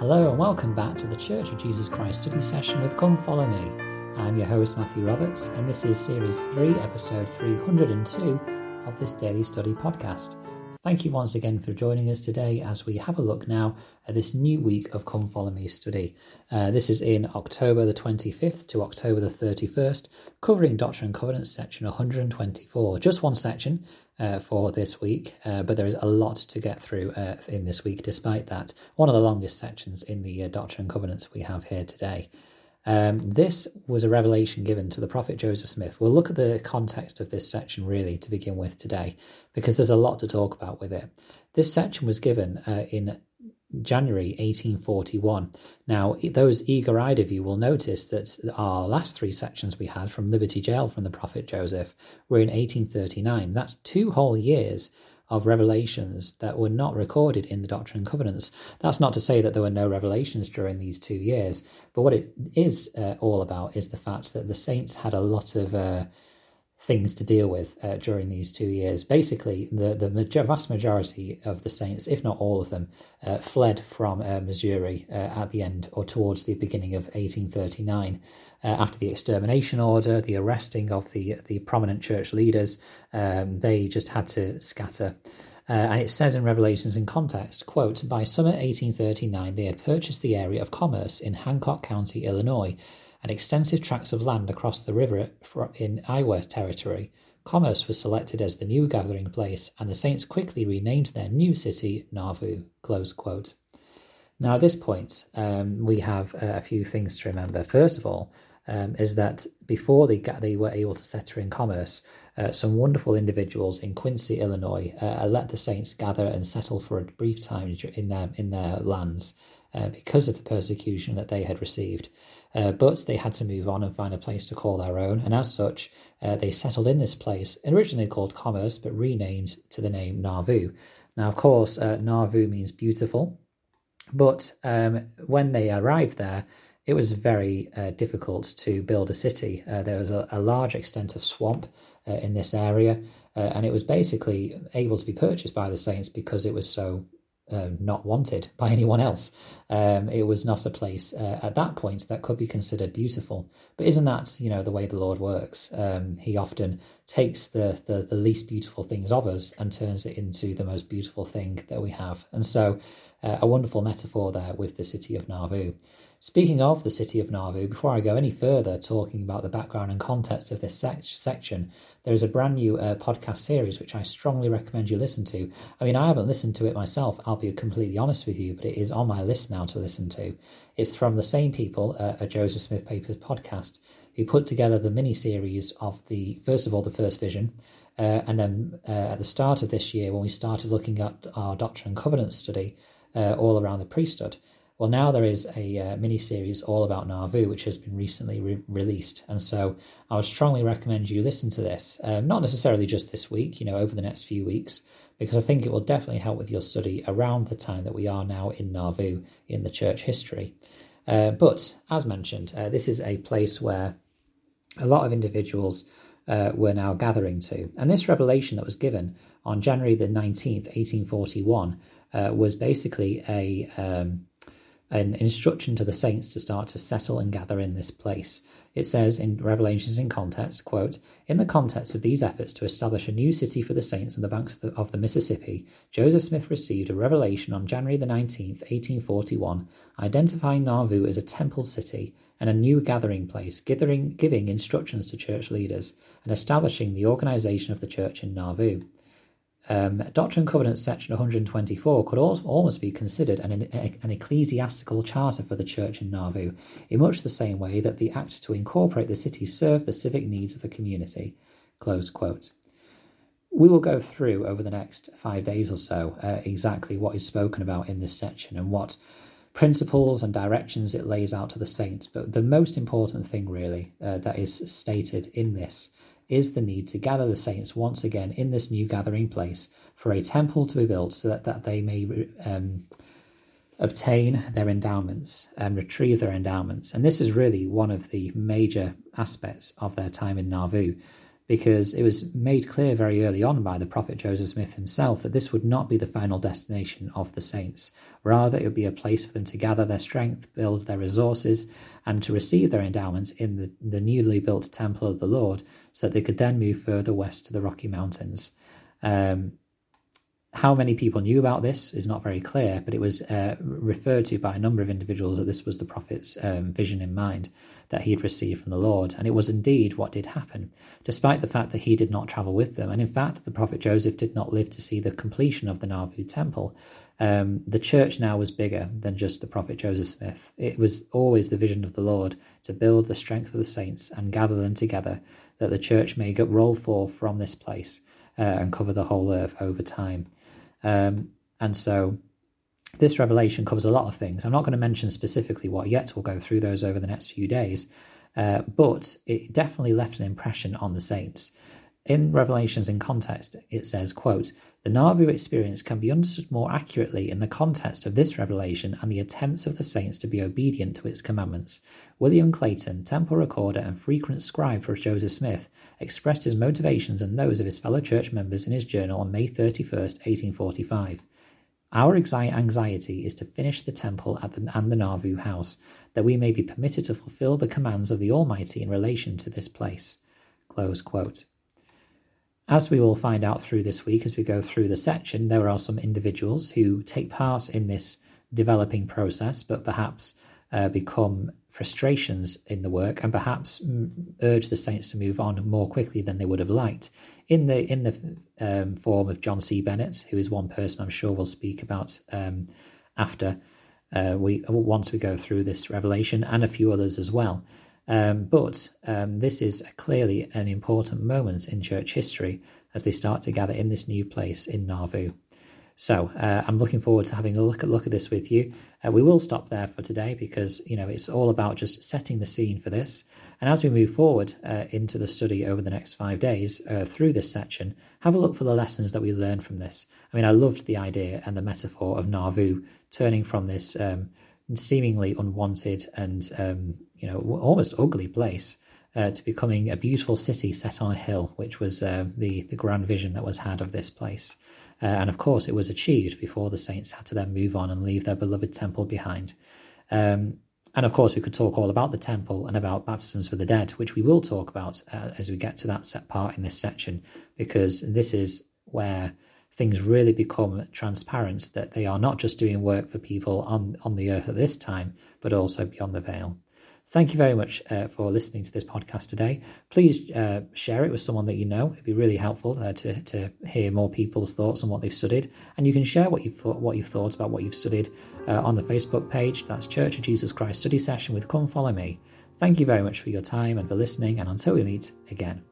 Hello and welcome back to the Church of Jesus Christ study session with Come Follow Me. I'm your host Matthew Roberts, and this is Series 3, Episode 302 of this daily study podcast. Thank you once again for joining us today as we have a look now at this new week of Come Follow Me study. Uh, this is in October the 25th to October the 31st, covering Doctrine and Covenants section 124. Just one section uh, for this week, uh, but there is a lot to get through uh, in this week despite that. One of the longest sections in the uh, Doctrine and Covenants we have here today. Um, this was a revelation given to the prophet Joseph Smith. We'll look at the context of this section really to begin with today, because there's a lot to talk about with it. This section was given uh, in January 1841. Now, those eager eyed of you will notice that our last three sections we had from Liberty Jail from the prophet Joseph were in 1839. That's two whole years of revelations that were not recorded in the Doctrine and Covenants. That's not to say that there were no revelations during these two years, but what it is uh, all about is the fact that the saints had a lot of uh, things to deal with uh, during these two years. Basically, the, the vast majority of the saints, if not all of them, uh, fled from uh, Missouri uh, at the end or towards the beginning of 1839 uh, after the extermination order, the arresting of the the prominent church leaders, um, they just had to scatter. Uh, and it says in Revelations in context, quote, by summer 1839, they had purchased the area of commerce in Hancock County, Illinois, and extensive tracts of land across the river in Iowa territory. Commerce was selected as the new gathering place, and the saints quickly renamed their new city Nauvoo. Now, at this point, um, we have uh, a few things to remember. First of all, um, is that before they got, they were able to settle in commerce, uh, some wonderful individuals in Quincy, Illinois, uh, let the saints gather and settle for a brief time in their in their lands uh, because of the persecution that they had received. Uh, but they had to move on and find a place to call their own, and as such, uh, they settled in this place, originally called Commerce, but renamed to the name Nauvoo. Now, of course, uh, Nauvoo means beautiful, but um, when they arrived there, it was very uh, difficult to build a city. Uh, there was a, a, large extent of swamp uh, in this area, and it was basically able to be purchased by the Saints because it was so um, not wanted by anyone else. Um, it was not a place uh, at that point that could be considered beautiful. But isn't that you know the way the Lord works? Um, he often takes the, the the least beautiful things of us and turns it into the most beautiful thing that we have. And so, a wonderful metaphor there with the city of Nauvoo. Speaking of the city of Nauvoo, before I go any further talking about the background and context of this sec- section, there is a brand new uh, podcast series which I strongly recommend you listen to. I mean, I haven't listened to it myself, I'll be completely honest with you, but it is on my list now to listen to. It's from the same people, uh, a Joseph Smith Papers podcast, who put together the mini series of the, first of all, the first vision. Uh, and then uh, at the start of this year, when we started looking at our Doctrine and Covenants study uh, all around the priesthood, well, now there is a uh, mini series all about Nauvoo, which has been recently re- released, and so I would strongly recommend you listen to this. Um, not necessarily just this week, you know, over the next few weeks, because I think it will definitely help with your study around the time that we are now in Nauvoo in the church history. Uh, but as mentioned, uh, this is a place where a lot of individuals uh, were now gathering to, and this revelation that was given on January the nineteenth, eighteen forty-one, uh, was basically a um, an instruction to the saints to start to settle and gather in this place. It says in Revelations in context, quote, In the context of these efforts to establish a new city for the saints on the banks of the, of the Mississippi, Joseph Smith received a revelation on January the 19th, 1841, identifying Nauvoo as a temple city and a new gathering place, giving, giving instructions to church leaders and establishing the organization of the church in Nauvoo. Um, Doctrine and Covenants section 124 could almost be considered an, an ecclesiastical charter for the church in Nauvoo, in much the same way that the act to incorporate the city served the civic needs of the community. Close quote. We will go through over the next five days or so uh, exactly what is spoken about in this section and what principles and directions it lays out to the saints. But the most important thing, really, uh, that is stated in this is the need to gather the saints once again in this new gathering place for a temple to be built so that, that they may um, obtain their endowments and retrieve their endowments. And this is really one of the major aspects of their time in Nauvoo because it was made clear very early on by the prophet Joseph Smith himself that this would not be the final destination of the saints. Rather, it would be a place for them to gather their strength, build their resources, and to receive their endowments in the, the newly built temple of the Lord, so that they could then move further west to the Rocky Mountains. Um, how many people knew about this is not very clear, but it was uh, referred to by a number of individuals that this was the prophet's um, vision in mind that he had received from the Lord. And it was indeed what did happen, despite the fact that he did not travel with them. And in fact, the prophet Joseph did not live to see the completion of the Nauvoo temple. Um, the church now was bigger than just the prophet Joseph Smith. It was always the vision of the Lord to build the strength of the saints and gather them together, that the church may roll forth from this place uh, and cover the whole earth over time. Um, and so this revelation covers a lot of things. I'm not going to mention specifically what yet. We'll go through those over the next few days. Uh, but it definitely left an impression on the saints. In Revelations in context, it says, quote, the Nauvoo experience can be understood more accurately in the context of this revelation and the attempts of the saints to be obedient to its commandments. William Clayton, temple recorder and frequent scribe for Joseph Smith, expressed his motivations and those of his fellow church members in his journal on May 31, 1845. Our anxiety is to finish the temple at the, and the Nauvoo house, that we may be permitted to fulfill the commands of the Almighty in relation to this place. As we will find out through this week as we go through the section, there are some individuals who take part in this developing process, but perhaps uh, become frustrations in the work and perhaps urge the saints to move on more quickly than they would have liked. In the in the um, form of John C. Bennett, who is one person I'm sure we'll speak about um, after uh, we once we go through this revelation, and a few others as well. Um, but um, this is clearly an important moment in church history as they start to gather in this new place in Nauvoo. So uh, I'm looking forward to having a look at look at this with you. Uh, we will stop there for today because you know it's all about just setting the scene for this. And as we move forward uh, into the study over the next five days uh, through this section, have a look for the lessons that we learn from this. I mean, I loved the idea and the metaphor of Nauvoo turning from this um, seemingly unwanted and um, you know almost ugly place uh, to becoming a beautiful city set on a hill, which was uh, the the grand vision that was had of this place. Uh, and of course, it was achieved before the saints had to then move on and leave their beloved temple behind. Um, and of course, we could talk all about the temple and about baptisms for the dead, which we will talk about uh, as we get to that set part in this section, because this is where things really become transparent that they are not just doing work for people on, on the earth at this time, but also beyond the veil. Thank you very much uh, for listening to this podcast today. Please uh, share it with someone that you know. It'd be really helpful uh, to, to hear more people's thoughts on what they've studied. And you can share what you've thought, what you've thought about what you've studied uh, on the Facebook page. That's Church of Jesus Christ Study Session with Come Follow Me. Thank you very much for your time and for listening. And until we meet again.